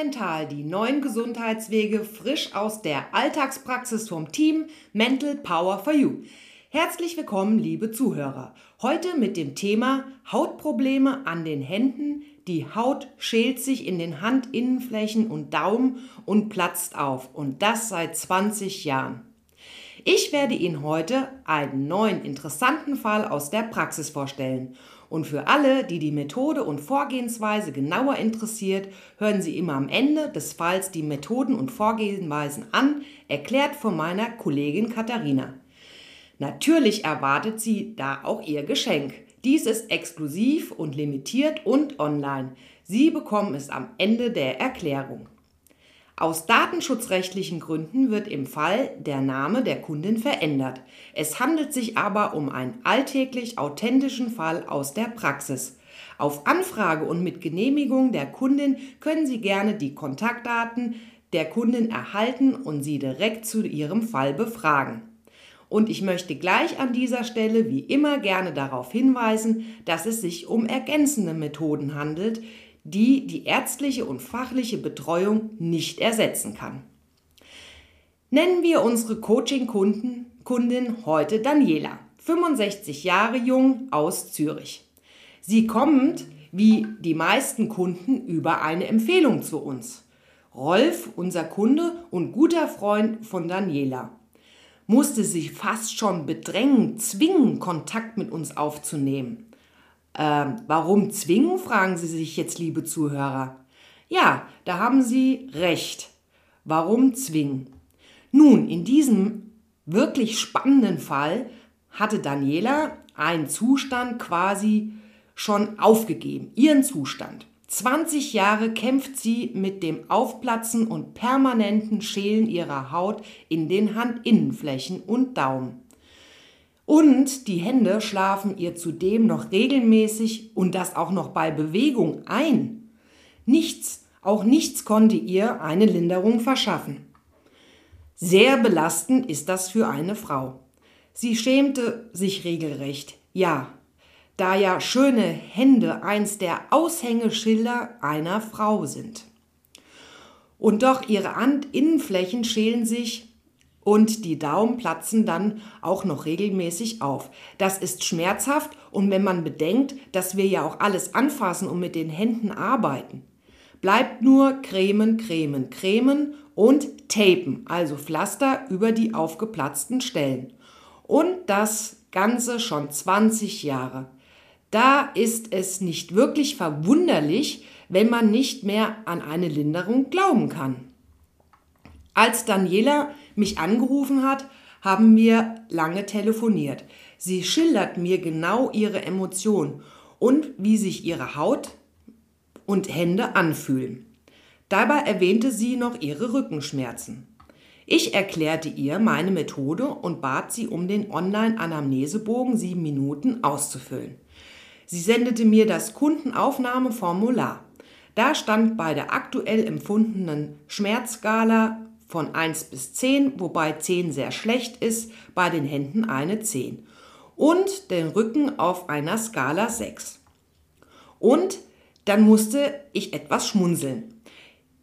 Mental, die neuen Gesundheitswege frisch aus der Alltagspraxis vom Team Mental Power for You. Herzlich willkommen, liebe Zuhörer. Heute mit dem Thema Hautprobleme an den Händen. Die Haut schält sich in den Handinnenflächen und Daumen und platzt auf. Und das seit 20 Jahren. Ich werde Ihnen heute einen neuen interessanten Fall aus der Praxis vorstellen. Und für alle, die die Methode und Vorgehensweise genauer interessiert, hören Sie immer am Ende des Falls die Methoden und Vorgehensweisen an, erklärt von meiner Kollegin Katharina. Natürlich erwartet Sie da auch Ihr Geschenk. Dies ist exklusiv und limitiert und online. Sie bekommen es am Ende der Erklärung. Aus datenschutzrechtlichen Gründen wird im Fall der Name der Kundin verändert. Es handelt sich aber um einen alltäglich authentischen Fall aus der Praxis. Auf Anfrage und mit Genehmigung der Kundin können Sie gerne die Kontaktdaten der Kundin erhalten und sie direkt zu ihrem Fall befragen. Und ich möchte gleich an dieser Stelle wie immer gerne darauf hinweisen, dass es sich um ergänzende Methoden handelt, die die ärztliche und fachliche Betreuung nicht ersetzen kann. Nennen wir unsere Coaching-Kundin heute Daniela, 65 Jahre jung aus Zürich. Sie kommt, wie die meisten Kunden, über eine Empfehlung zu uns. Rolf, unser Kunde und guter Freund von Daniela, musste sich fast schon bedrängen, zwingen, Kontakt mit uns aufzunehmen. Ähm, warum zwingen, fragen Sie sich jetzt, liebe Zuhörer. Ja, da haben Sie recht. Warum zwingen? Nun, in diesem wirklich spannenden Fall hatte Daniela einen Zustand quasi schon aufgegeben, ihren Zustand. 20 Jahre kämpft sie mit dem Aufplatzen und permanenten Schälen ihrer Haut in den Handinnenflächen und Daumen. Und die Hände schlafen ihr zudem noch regelmäßig und das auch noch bei Bewegung ein. Nichts, auch nichts konnte ihr eine Linderung verschaffen. Sehr belastend ist das für eine Frau. Sie schämte sich regelrecht, ja, da ja schöne Hände eins der Aushängeschilder einer Frau sind. Und doch ihre Handinnenflächen schälen sich und die Daumen platzen dann auch noch regelmäßig auf. Das ist schmerzhaft und wenn man bedenkt, dass wir ja auch alles anfassen und mit den Händen arbeiten, bleibt nur cremen, cremen, cremen und tapen, also Pflaster über die aufgeplatzten Stellen. Und das Ganze schon 20 Jahre. Da ist es nicht wirklich verwunderlich, wenn man nicht mehr an eine Linderung glauben kann. Als Daniela mich angerufen hat, haben wir lange telefoniert. Sie schildert mir genau ihre Emotionen und wie sich ihre Haut und Hände anfühlen. Dabei erwähnte sie noch ihre Rückenschmerzen. Ich erklärte ihr meine Methode und bat sie um den Online-Anamnesebogen sieben Minuten auszufüllen. Sie sendete mir das Kundenaufnahmeformular. Da stand bei der aktuell empfundenen Schmerzskala von 1 bis 10, wobei 10 sehr schlecht ist, bei den Händen eine 10. Und den Rücken auf einer Skala 6. Und dann musste ich etwas schmunzeln.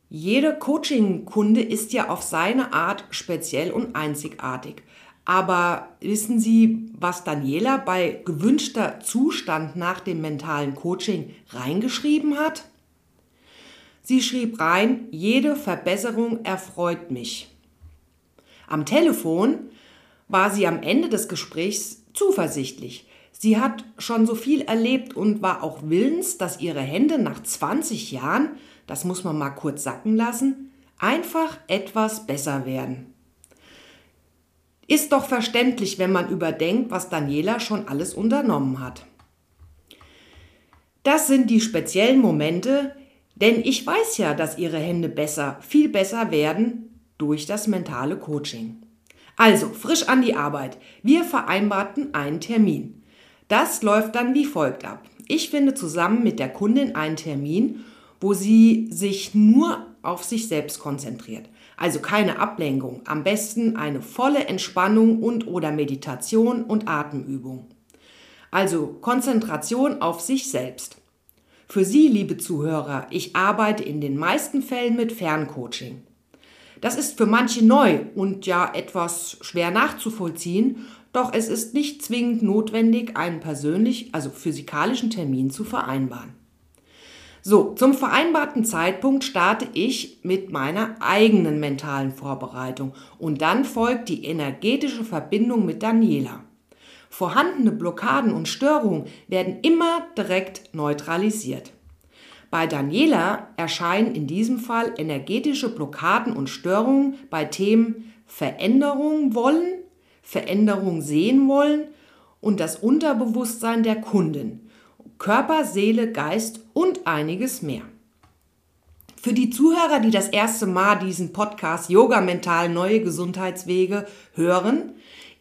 Jeder Coaching-Kunde ist ja auf seine Art speziell und einzigartig. Aber wissen Sie, was Daniela bei gewünschter Zustand nach dem mentalen Coaching reingeschrieben hat? Sie schrieb rein, jede Verbesserung erfreut mich. Am Telefon war sie am Ende des Gesprächs zuversichtlich. Sie hat schon so viel erlebt und war auch willens, dass ihre Hände nach 20 Jahren, das muss man mal kurz sacken lassen, einfach etwas besser werden. Ist doch verständlich, wenn man überdenkt, was Daniela schon alles unternommen hat. Das sind die speziellen Momente, denn ich weiß ja, dass Ihre Hände besser, viel besser werden durch das mentale Coaching. Also, frisch an die Arbeit. Wir vereinbarten einen Termin. Das läuft dann wie folgt ab. Ich finde zusammen mit der Kundin einen Termin, wo sie sich nur auf sich selbst konzentriert. Also keine Ablenkung, am besten eine volle Entspannung und oder Meditation und Atemübung. Also Konzentration auf sich selbst. Für Sie, liebe Zuhörer, ich arbeite in den meisten Fällen mit Ferncoaching. Das ist für manche neu und ja etwas schwer nachzuvollziehen, doch es ist nicht zwingend notwendig, einen persönlich, also physikalischen Termin zu vereinbaren. So, zum vereinbarten Zeitpunkt starte ich mit meiner eigenen mentalen Vorbereitung und dann folgt die energetische Verbindung mit Daniela. Vorhandene Blockaden und Störungen werden immer direkt neutralisiert. Bei Daniela erscheinen in diesem Fall energetische Blockaden und Störungen bei Themen Veränderung wollen, Veränderung sehen wollen und das Unterbewusstsein der Kundin, Körper, Seele, Geist und einiges mehr. Für die Zuhörer, die das erste Mal diesen Podcast Yoga Mental Neue Gesundheitswege hören,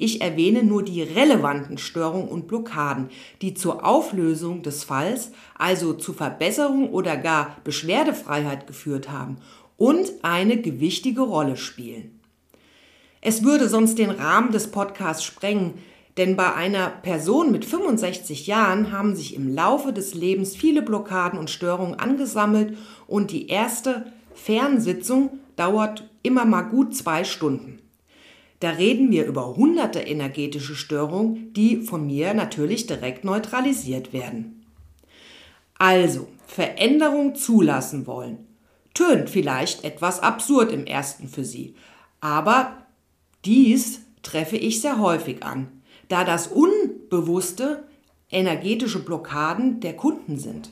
ich erwähne nur die relevanten Störungen und Blockaden, die zur Auflösung des Falls, also zu Verbesserung oder gar Beschwerdefreiheit geführt haben und eine gewichtige Rolle spielen. Es würde sonst den Rahmen des Podcasts sprengen, denn bei einer Person mit 65 Jahren haben sich im Laufe des Lebens viele Blockaden und Störungen angesammelt und die erste Fernsitzung dauert immer mal gut zwei Stunden. Da reden wir über hunderte energetische Störungen, die von mir natürlich direkt neutralisiert werden. Also, Veränderung zulassen wollen. Tönt vielleicht etwas absurd im ersten für Sie, aber dies treffe ich sehr häufig an, da das Unbewusste energetische Blockaden der Kunden sind.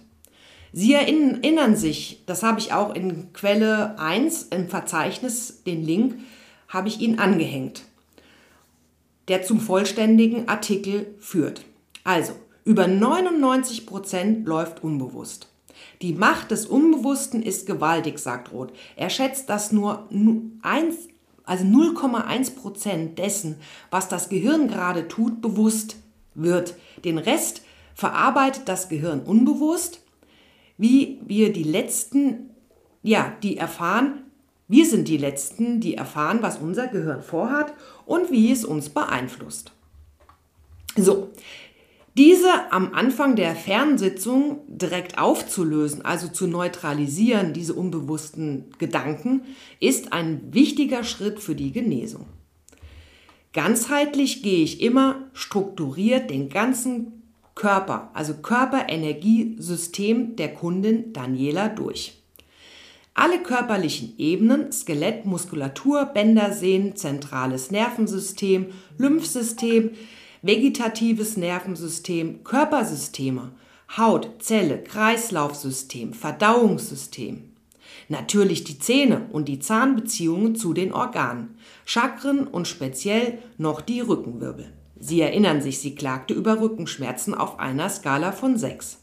Sie erinnern sich, das habe ich auch in Quelle 1 im Verzeichnis, den Link habe ich Ihnen angehängt, der zum vollständigen Artikel führt. Also, über 99 Prozent läuft unbewusst. Die Macht des Unbewussten ist gewaltig, sagt Roth. Er schätzt, dass nur 1, also 0,1 Prozent dessen, was das Gehirn gerade tut, bewusst wird. Den Rest verarbeitet das Gehirn unbewusst, wie wir die letzten, ja, die erfahren, wir sind die Letzten, die erfahren, was unser Gehirn vorhat und wie es uns beeinflusst. So, diese am Anfang der Fernsitzung direkt aufzulösen, also zu neutralisieren, diese unbewussten Gedanken, ist ein wichtiger Schritt für die Genesung. Ganzheitlich gehe ich immer strukturiert den ganzen Körper, also Körperenergiesystem der Kundin Daniela durch. Alle körperlichen Ebenen, Skelett, Muskulatur, Bänder, Sehnen, zentrales Nervensystem, Lymphsystem, vegetatives Nervensystem, Körpersysteme, Haut, Zelle, Kreislaufsystem, Verdauungssystem. Natürlich die Zähne und die Zahnbeziehungen zu den Organen, Chakren und speziell noch die Rückenwirbel. Sie erinnern sich, sie klagte über Rückenschmerzen auf einer Skala von 6.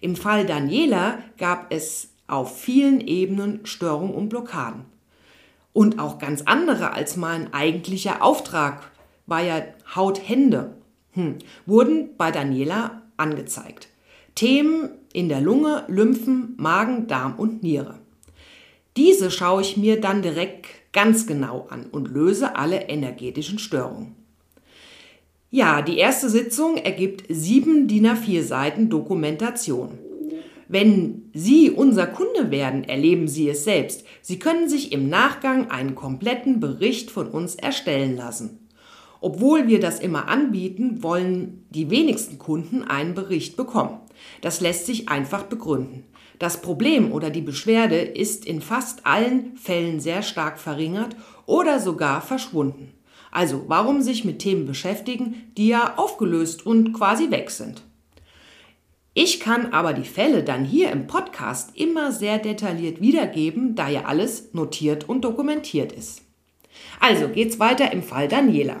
Im Fall Daniela gab es auf vielen Ebenen Störungen und Blockaden. Und auch ganz andere als mein eigentlicher Auftrag war ja Hauthände, hm, wurden bei Daniela angezeigt. Themen in der Lunge, Lymphen, Magen, Darm und Niere. Diese schaue ich mir dann direkt ganz genau an und löse alle energetischen Störungen. Ja, die erste Sitzung ergibt sieben DIN A4 Seiten Dokumentation. Wenn Sie unser Kunde werden, erleben Sie es selbst. Sie können sich im Nachgang einen kompletten Bericht von uns erstellen lassen. Obwohl wir das immer anbieten, wollen die wenigsten Kunden einen Bericht bekommen. Das lässt sich einfach begründen. Das Problem oder die Beschwerde ist in fast allen Fällen sehr stark verringert oder sogar verschwunden. Also warum sich mit Themen beschäftigen, die ja aufgelöst und quasi weg sind? Ich kann aber die Fälle dann hier im Podcast immer sehr detailliert wiedergeben, da ja alles notiert und dokumentiert ist. Also geht's weiter im Fall Daniela.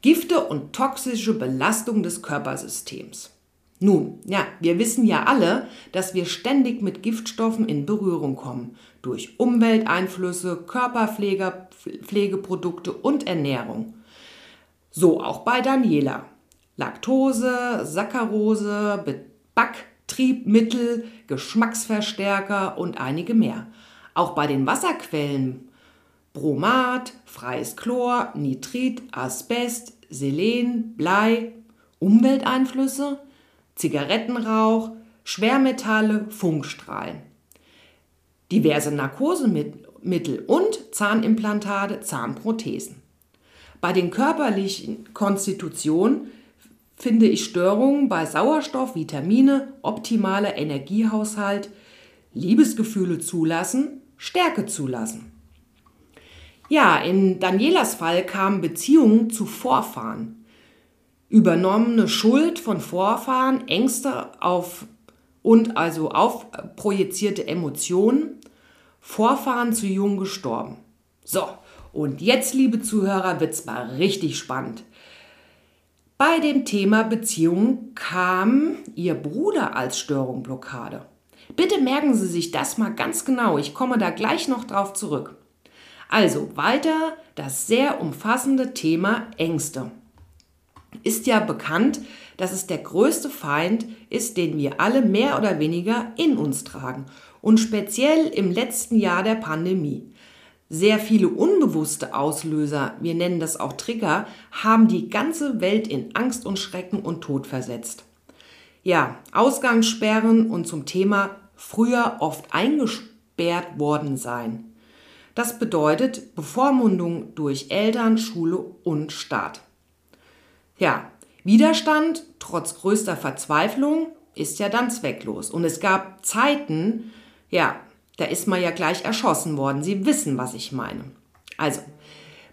Gifte und toxische Belastung des Körpersystems. Nun, ja, wir wissen ja alle, dass wir ständig mit Giftstoffen in Berührung kommen. Durch Umwelteinflüsse, Körperpflegeprodukte und Ernährung. So auch bei Daniela. Laktose, Saccharose, Backtriebmittel, Geschmacksverstärker und einige mehr. Auch bei den Wasserquellen Bromat, freies Chlor, Nitrit, Asbest, Selen, Blei, Umwelteinflüsse, Zigarettenrauch, Schwermetalle, Funkstrahlen. Diverse Narkosemittel und Zahnimplantate, Zahnprothesen. Bei den körperlichen Konstitutionen finde ich Störungen bei Sauerstoff, Vitamine, optimaler Energiehaushalt, Liebesgefühle zulassen, Stärke zulassen. Ja, in Danielas Fall kamen Beziehungen zu Vorfahren. Übernommene Schuld von Vorfahren, Ängste auf und also auf projizierte Emotionen, Vorfahren zu jung gestorben. So, und jetzt, liebe Zuhörer, wird's mal richtig spannend. Bei dem Thema Beziehungen kam Ihr Bruder als Störungblockade. Bitte merken Sie sich das mal ganz genau. Ich komme da gleich noch drauf zurück. Also weiter das sehr umfassende Thema Ängste. Ist ja bekannt, dass es der größte Feind ist, den wir alle mehr oder weniger in uns tragen und speziell im letzten Jahr der Pandemie. Sehr viele unbewusste Auslöser, wir nennen das auch Trigger, haben die ganze Welt in Angst und Schrecken und Tod versetzt. Ja, Ausgangssperren und zum Thema früher oft eingesperrt worden sein. Das bedeutet Bevormundung durch Eltern, Schule und Staat. Ja, Widerstand trotz größter Verzweiflung ist ja dann zwecklos. Und es gab Zeiten, ja, da ist man ja gleich erschossen worden. Sie wissen, was ich meine. Also,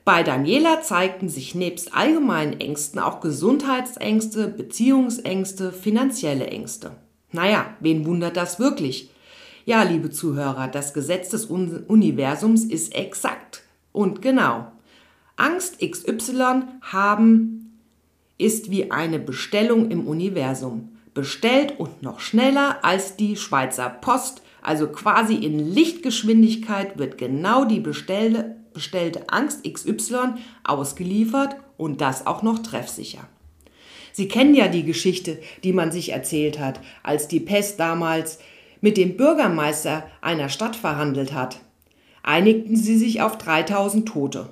bei Daniela zeigten sich nebst allgemeinen Ängsten auch Gesundheitsängste, Beziehungsängste, finanzielle Ängste. Naja, wen wundert das wirklich? Ja, liebe Zuhörer, das Gesetz des Universums ist exakt und genau. Angst XY haben ist wie eine Bestellung im Universum. Bestellt und noch schneller als die Schweizer Post also quasi in Lichtgeschwindigkeit wird genau die bestellte, bestellte Angst XY ausgeliefert und das auch noch treffsicher. Sie kennen ja die Geschichte, die man sich erzählt hat, als die Pest damals mit dem Bürgermeister einer Stadt verhandelt hat. Einigten sie sich auf 3000 Tote.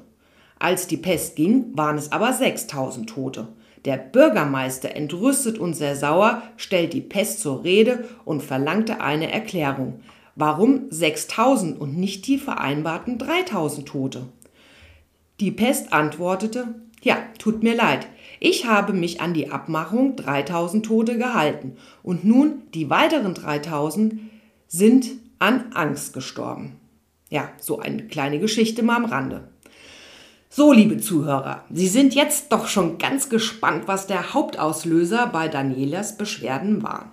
Als die Pest ging, waren es aber 6000 Tote. Der Bürgermeister, entrüstet und sehr sauer, stellt die Pest zur Rede und verlangte eine Erklärung. Warum 6000 und nicht die vereinbarten 3000 Tote? Die Pest antwortete, ja, tut mir leid, ich habe mich an die Abmachung 3000 Tote gehalten und nun die weiteren 3000 sind an Angst gestorben. Ja, so eine kleine Geschichte mal am Rande. So, liebe Zuhörer, Sie sind jetzt doch schon ganz gespannt, was der Hauptauslöser bei Danielas Beschwerden war.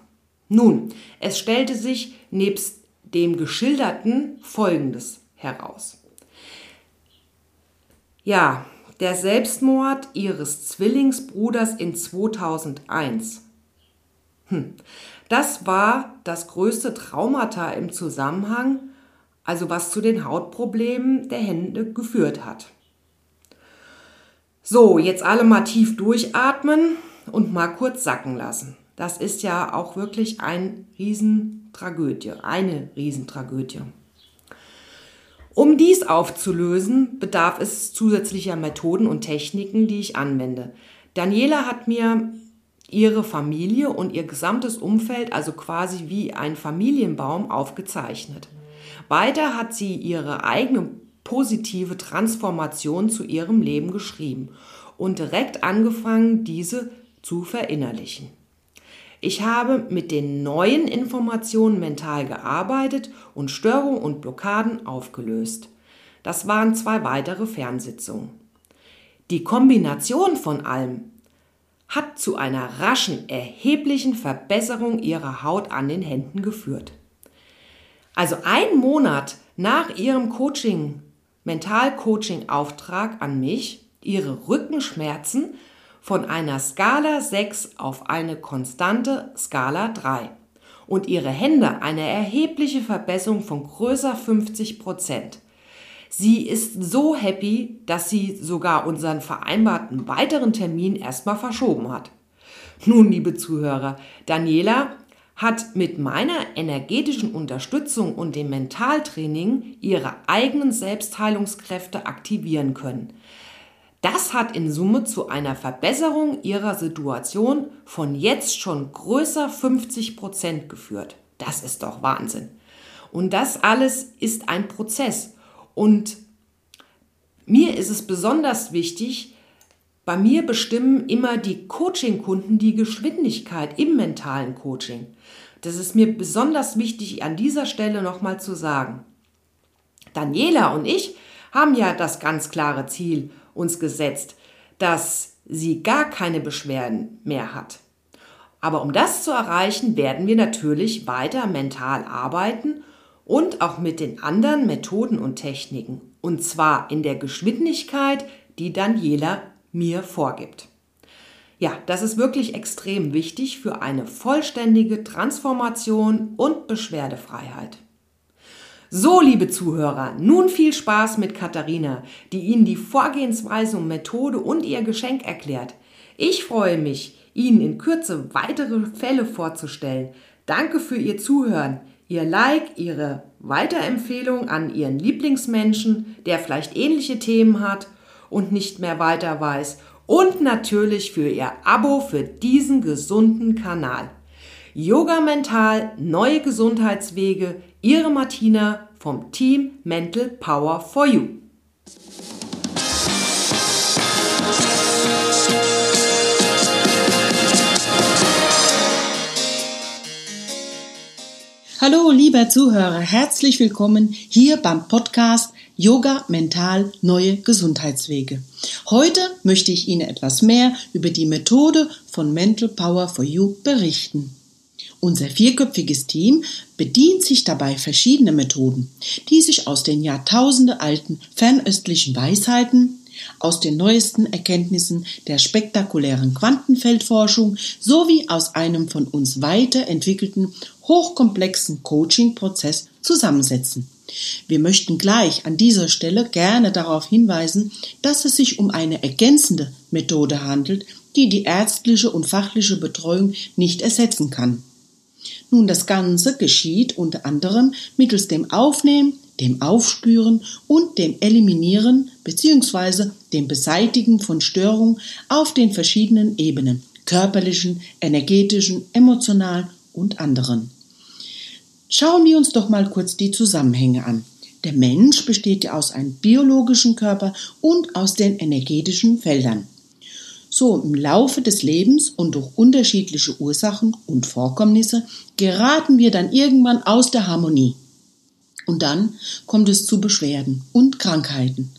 Nun, es stellte sich nebst dem Geschilderten Folgendes heraus. Ja, der Selbstmord ihres Zwillingsbruders in 2001. Hm. Das war das größte Traumata im Zusammenhang, also was zu den Hautproblemen der Hände geführt hat. So, jetzt alle mal tief durchatmen und mal kurz sacken lassen. Das ist ja auch wirklich eine Riesentragödie, eine Riesentragödie. Um dies aufzulösen, bedarf es zusätzlicher Methoden und Techniken, die ich anwende. Daniela hat mir ihre Familie und ihr gesamtes Umfeld, also quasi wie ein Familienbaum, aufgezeichnet. Weiter hat sie ihre eigene positive Transformation zu ihrem Leben geschrieben und direkt angefangen, diese zu verinnerlichen. Ich habe mit den neuen Informationen mental gearbeitet und Störungen und Blockaden aufgelöst. Das waren zwei weitere Fernsitzungen. Die Kombination von allem hat zu einer raschen, erheblichen Verbesserung ihrer Haut an den Händen geführt. Also ein Monat nach ihrem Coaching Mental-Coaching-Auftrag an mich, Ihre Rückenschmerzen von einer Skala 6 auf eine konstante Skala 3 und Ihre Hände eine erhebliche Verbesserung von größer 50 Prozent. Sie ist so happy, dass sie sogar unseren vereinbarten weiteren Termin erstmal verschoben hat. Nun, liebe Zuhörer, Daniela hat mit meiner energetischen Unterstützung und dem Mentaltraining ihre eigenen Selbstheilungskräfte aktivieren können. Das hat in Summe zu einer Verbesserung ihrer Situation von jetzt schon größer 50 Prozent geführt. Das ist doch Wahnsinn. Und das alles ist ein Prozess. Und mir ist es besonders wichtig, bei mir bestimmen immer die Coaching-Kunden die Geschwindigkeit im mentalen Coaching. Das ist mir besonders wichtig an dieser Stelle nochmal zu sagen. Daniela und ich haben ja das ganz klare Ziel uns gesetzt, dass sie gar keine Beschwerden mehr hat. Aber um das zu erreichen, werden wir natürlich weiter mental arbeiten und auch mit den anderen Methoden und Techniken. Und zwar in der Geschwindigkeit, die Daniela mir vorgibt. Ja, das ist wirklich extrem wichtig für eine vollständige Transformation und Beschwerdefreiheit. So, liebe Zuhörer, nun viel Spaß mit Katharina, die Ihnen die Vorgehensweise und Methode und ihr Geschenk erklärt. Ich freue mich, Ihnen in Kürze weitere Fälle vorzustellen. Danke für Ihr Zuhören, Ihr Like, Ihre Weiterempfehlung an Ihren Lieblingsmenschen, der vielleicht ähnliche Themen hat und nicht mehr weiter weiß. Und natürlich für Ihr Abo für diesen gesunden Kanal. Yoga Mental, neue Gesundheitswege, Ihre Martina vom Team Mental Power for You. Hallo, lieber Zuhörer, herzlich willkommen hier beim Podcast Yoga Mental Neue Gesundheitswege. Heute möchte ich Ihnen etwas mehr über die Methode von Mental Power for You berichten. Unser vierköpfiges Team bedient sich dabei verschiedener Methoden, die sich aus den Jahrtausende alten fernöstlichen Weisheiten, aus den neuesten Erkenntnissen der spektakulären Quantenfeldforschung sowie aus einem von uns weiterentwickelten hochkomplexen Coaching-Prozess zusammensetzen. Wir möchten gleich an dieser Stelle gerne darauf hinweisen, dass es sich um eine ergänzende Methode handelt, die die ärztliche und fachliche Betreuung nicht ersetzen kann. Nun, das Ganze geschieht unter anderem mittels dem Aufnehmen, dem Aufspüren und dem Eliminieren bzw. dem Beseitigen von Störungen auf den verschiedenen Ebenen körperlichen, energetischen, emotionalen und anderen. Schauen wir uns doch mal kurz die Zusammenhänge an. Der Mensch besteht ja aus einem biologischen Körper und aus den energetischen Feldern. So im Laufe des Lebens und durch unterschiedliche Ursachen und Vorkommnisse geraten wir dann irgendwann aus der Harmonie. Und dann kommt es zu Beschwerden und Krankheiten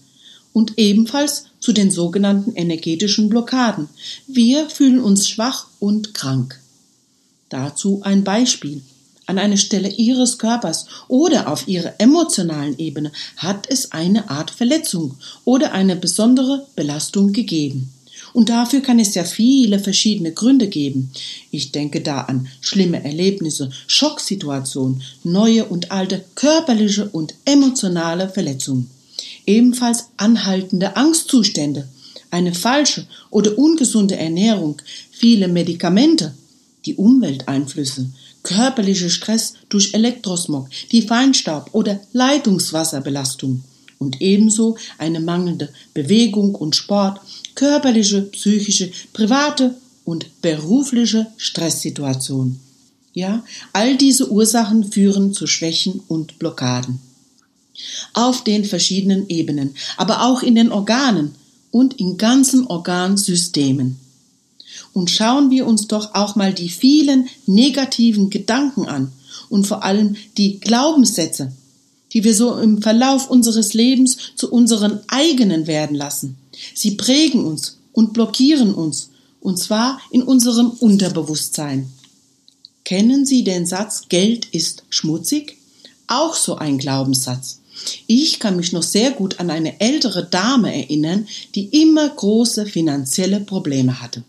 und ebenfalls zu den sogenannten energetischen Blockaden. Wir fühlen uns schwach und krank. Dazu ein Beispiel. An einer Stelle Ihres Körpers oder auf Ihrer emotionalen Ebene hat es eine Art Verletzung oder eine besondere Belastung gegeben. Und dafür kann es ja viele verschiedene Gründe geben. Ich denke da an schlimme Erlebnisse, Schocksituationen, neue und alte körperliche und emotionale Verletzungen. Ebenfalls anhaltende Angstzustände, eine falsche oder ungesunde Ernährung, viele Medikamente, die Umwelteinflüsse, körperlicher Stress durch Elektrosmog, die Feinstaub oder Leitungswasserbelastung und ebenso eine mangelnde Bewegung und Sport, körperliche, psychische, private und berufliche Stresssituation. Ja, all diese Ursachen führen zu Schwächen und Blockaden. Auf den verschiedenen Ebenen, aber auch in den Organen und in ganzen Organsystemen. Und schauen wir uns doch auch mal die vielen negativen Gedanken an und vor allem die Glaubenssätze, die wir so im Verlauf unseres Lebens zu unseren eigenen werden lassen. Sie prägen uns und blockieren uns, und zwar in unserem Unterbewusstsein. Kennen Sie den Satz Geld ist schmutzig? Auch so ein Glaubenssatz. Ich kann mich noch sehr gut an eine ältere Dame erinnern, die immer große finanzielle Probleme hatte.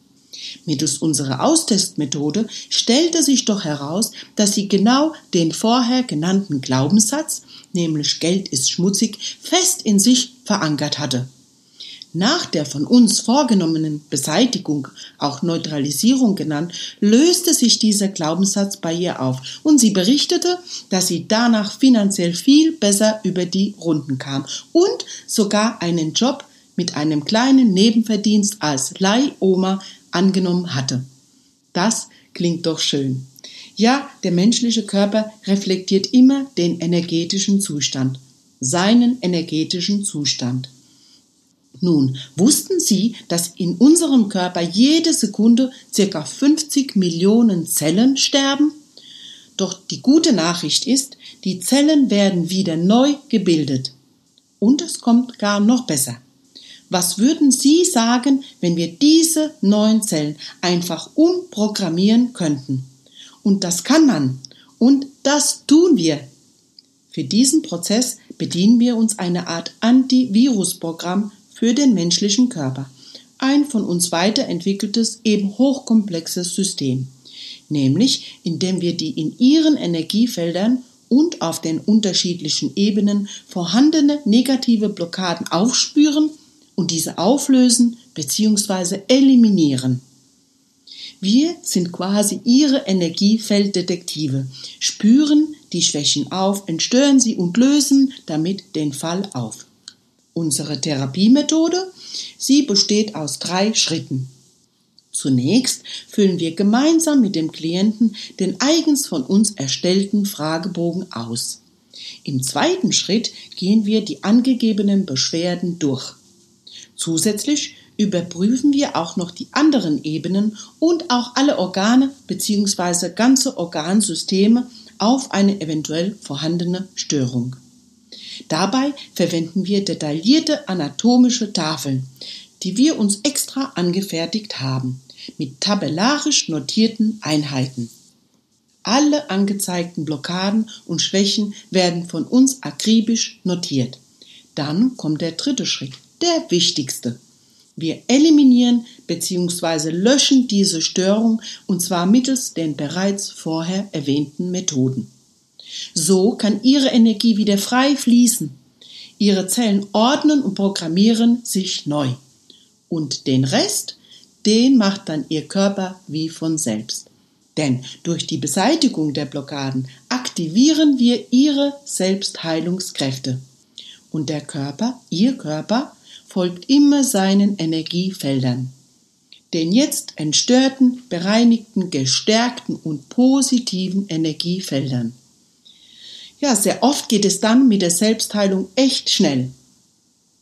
Mittels unserer Austestmethode stellte sich doch heraus, dass sie genau den vorher genannten Glaubenssatz, nämlich Geld ist schmutzig, fest in sich verankert hatte. Nach der von uns vorgenommenen Beseitigung, auch Neutralisierung genannt, löste sich dieser Glaubenssatz bei ihr auf und sie berichtete, dass sie danach finanziell viel besser über die Runden kam und sogar einen Job mit einem kleinen Nebenverdienst als Leihoma angenommen hatte. Das klingt doch schön. Ja, der menschliche Körper reflektiert immer den energetischen Zustand, seinen energetischen Zustand. Nun, wussten Sie, dass in unserem Körper jede Sekunde circa 50 Millionen Zellen sterben? Doch die gute Nachricht ist, die Zellen werden wieder neu gebildet. Und es kommt gar noch besser. Was würden Sie sagen, wenn wir diese neuen Zellen einfach umprogrammieren könnten? Und das kann man. Und das tun wir. Für diesen Prozess bedienen wir uns eine Art Antivirusprogramm für den menschlichen Körper. Ein von uns weiterentwickeltes, eben hochkomplexes System. Nämlich, indem wir die in ihren Energiefeldern und auf den unterschiedlichen Ebenen vorhandene negative Blockaden aufspüren und diese auflösen bzw. eliminieren. Wir sind quasi ihre Energiefelddetektive, spüren die Schwächen auf, entstören sie und lösen damit den Fall auf. Unsere Therapiemethode, sie besteht aus drei Schritten. Zunächst füllen wir gemeinsam mit dem Klienten den eigens von uns erstellten Fragebogen aus. Im zweiten Schritt gehen wir die angegebenen Beschwerden durch. Zusätzlich überprüfen wir auch noch die anderen Ebenen und auch alle Organe bzw. ganze Organsysteme auf eine eventuell vorhandene Störung. Dabei verwenden wir detaillierte anatomische Tafeln, die wir uns extra angefertigt haben mit tabellarisch notierten Einheiten. Alle angezeigten Blockaden und Schwächen werden von uns akribisch notiert. Dann kommt der dritte Schritt, der wichtigste. Wir eliminieren bzw. löschen diese Störung und zwar mittels den bereits vorher erwähnten Methoden. So kann Ihre Energie wieder frei fließen. Ihre Zellen ordnen und programmieren sich neu. Und den Rest den macht dann Ihr Körper wie von selbst. Denn durch die Beseitigung der Blockaden aktivieren wir Ihre Selbstheilungskräfte. Und der Körper, Ihr Körper, folgt immer seinen Energiefeldern. Den jetzt entstörten, bereinigten, gestärkten und positiven Energiefeldern. Ja, sehr oft geht es dann mit der Selbstheilung echt schnell.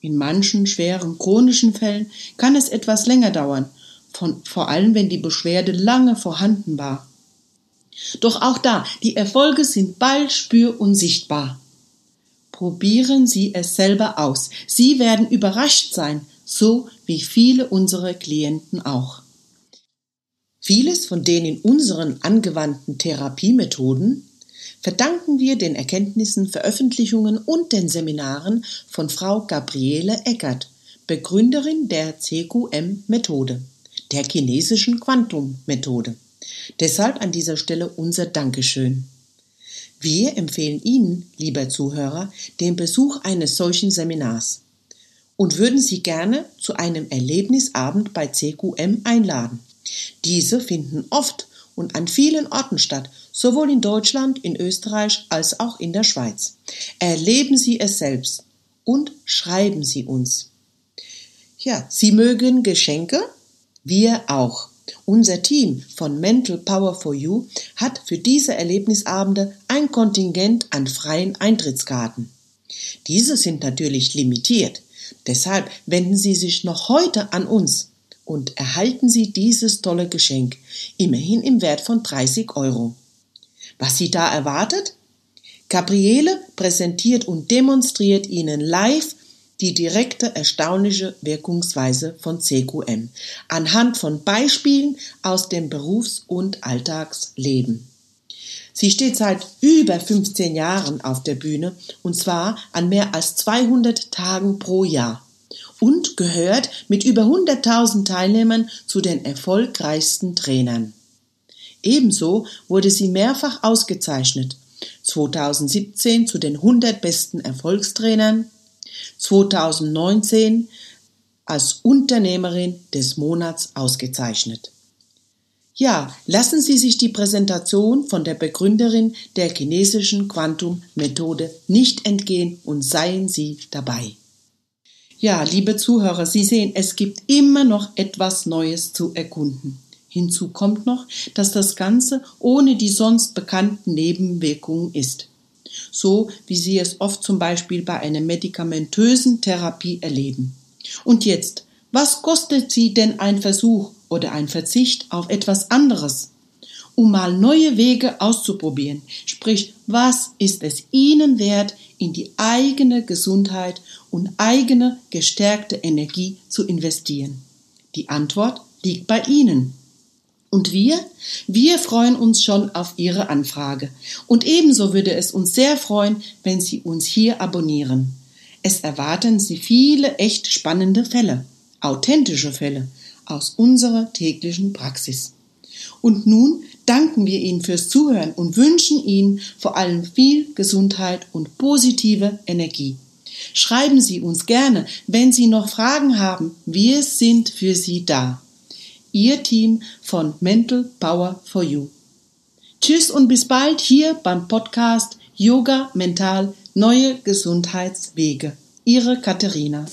In manchen schweren chronischen Fällen kann es etwas länger dauern von, vor allem wenn die Beschwerde lange vorhanden war. Doch auch da, die Erfolge sind bald spür- und sichtbar. Probieren Sie es selber aus. Sie werden überrascht sein, so wie viele unserer Klienten auch. Vieles von den in unseren angewandten Therapiemethoden verdanken wir den Erkenntnissen, Veröffentlichungen und den Seminaren von Frau Gabriele Eckert, Begründerin der CQM-Methode der chinesischen Quantum-Methode. Deshalb an dieser Stelle unser Dankeschön. Wir empfehlen Ihnen, lieber Zuhörer, den Besuch eines solchen Seminars und würden Sie gerne zu einem Erlebnisabend bei CQM einladen. Diese finden oft und an vielen Orten statt, sowohl in Deutschland, in Österreich als auch in der Schweiz. Erleben Sie es selbst und schreiben Sie uns. Ja, Sie mögen Geschenke wir auch. Unser Team von Mental Power for You hat für diese Erlebnisabende ein Kontingent an freien Eintrittskarten. Diese sind natürlich limitiert. Deshalb wenden Sie sich noch heute an uns und erhalten Sie dieses tolle Geschenk, immerhin im Wert von 30 Euro. Was Sie da erwartet? Gabriele präsentiert und demonstriert Ihnen live die direkte erstaunliche Wirkungsweise von CQM anhand von Beispielen aus dem Berufs- und Alltagsleben. Sie steht seit über 15 Jahren auf der Bühne und zwar an mehr als 200 Tagen pro Jahr und gehört mit über 100.000 Teilnehmern zu den erfolgreichsten Trainern. Ebenso wurde sie mehrfach ausgezeichnet. 2017 zu den 100 besten Erfolgstrainern, 2019 als Unternehmerin des Monats ausgezeichnet. Ja, lassen Sie sich die Präsentation von der Begründerin der chinesischen Quantum-Methode nicht entgehen und seien Sie dabei. Ja, liebe Zuhörer, Sie sehen, es gibt immer noch etwas Neues zu erkunden. Hinzu kommt noch, dass das Ganze ohne die sonst bekannten Nebenwirkungen ist. So wie Sie es oft zum Beispiel bei einer medikamentösen Therapie erleben. Und jetzt, was kostet Sie denn ein Versuch oder ein Verzicht auf etwas anderes? Um mal neue Wege auszuprobieren, sprich, was ist es Ihnen wert, in die eigene Gesundheit und eigene gestärkte Energie zu investieren? Die Antwort liegt bei Ihnen. Und wir? Wir freuen uns schon auf Ihre Anfrage. Und ebenso würde es uns sehr freuen, wenn Sie uns hier abonnieren. Es erwarten Sie viele echt spannende Fälle, authentische Fälle aus unserer täglichen Praxis. Und nun danken wir Ihnen fürs Zuhören und wünschen Ihnen vor allem viel Gesundheit und positive Energie. Schreiben Sie uns gerne, wenn Sie noch Fragen haben. Wir sind für Sie da. Ihr Team von Mental Power for You. Tschüss und bis bald hier beim Podcast Yoga Mental Neue Gesundheitswege. Ihre Katharina.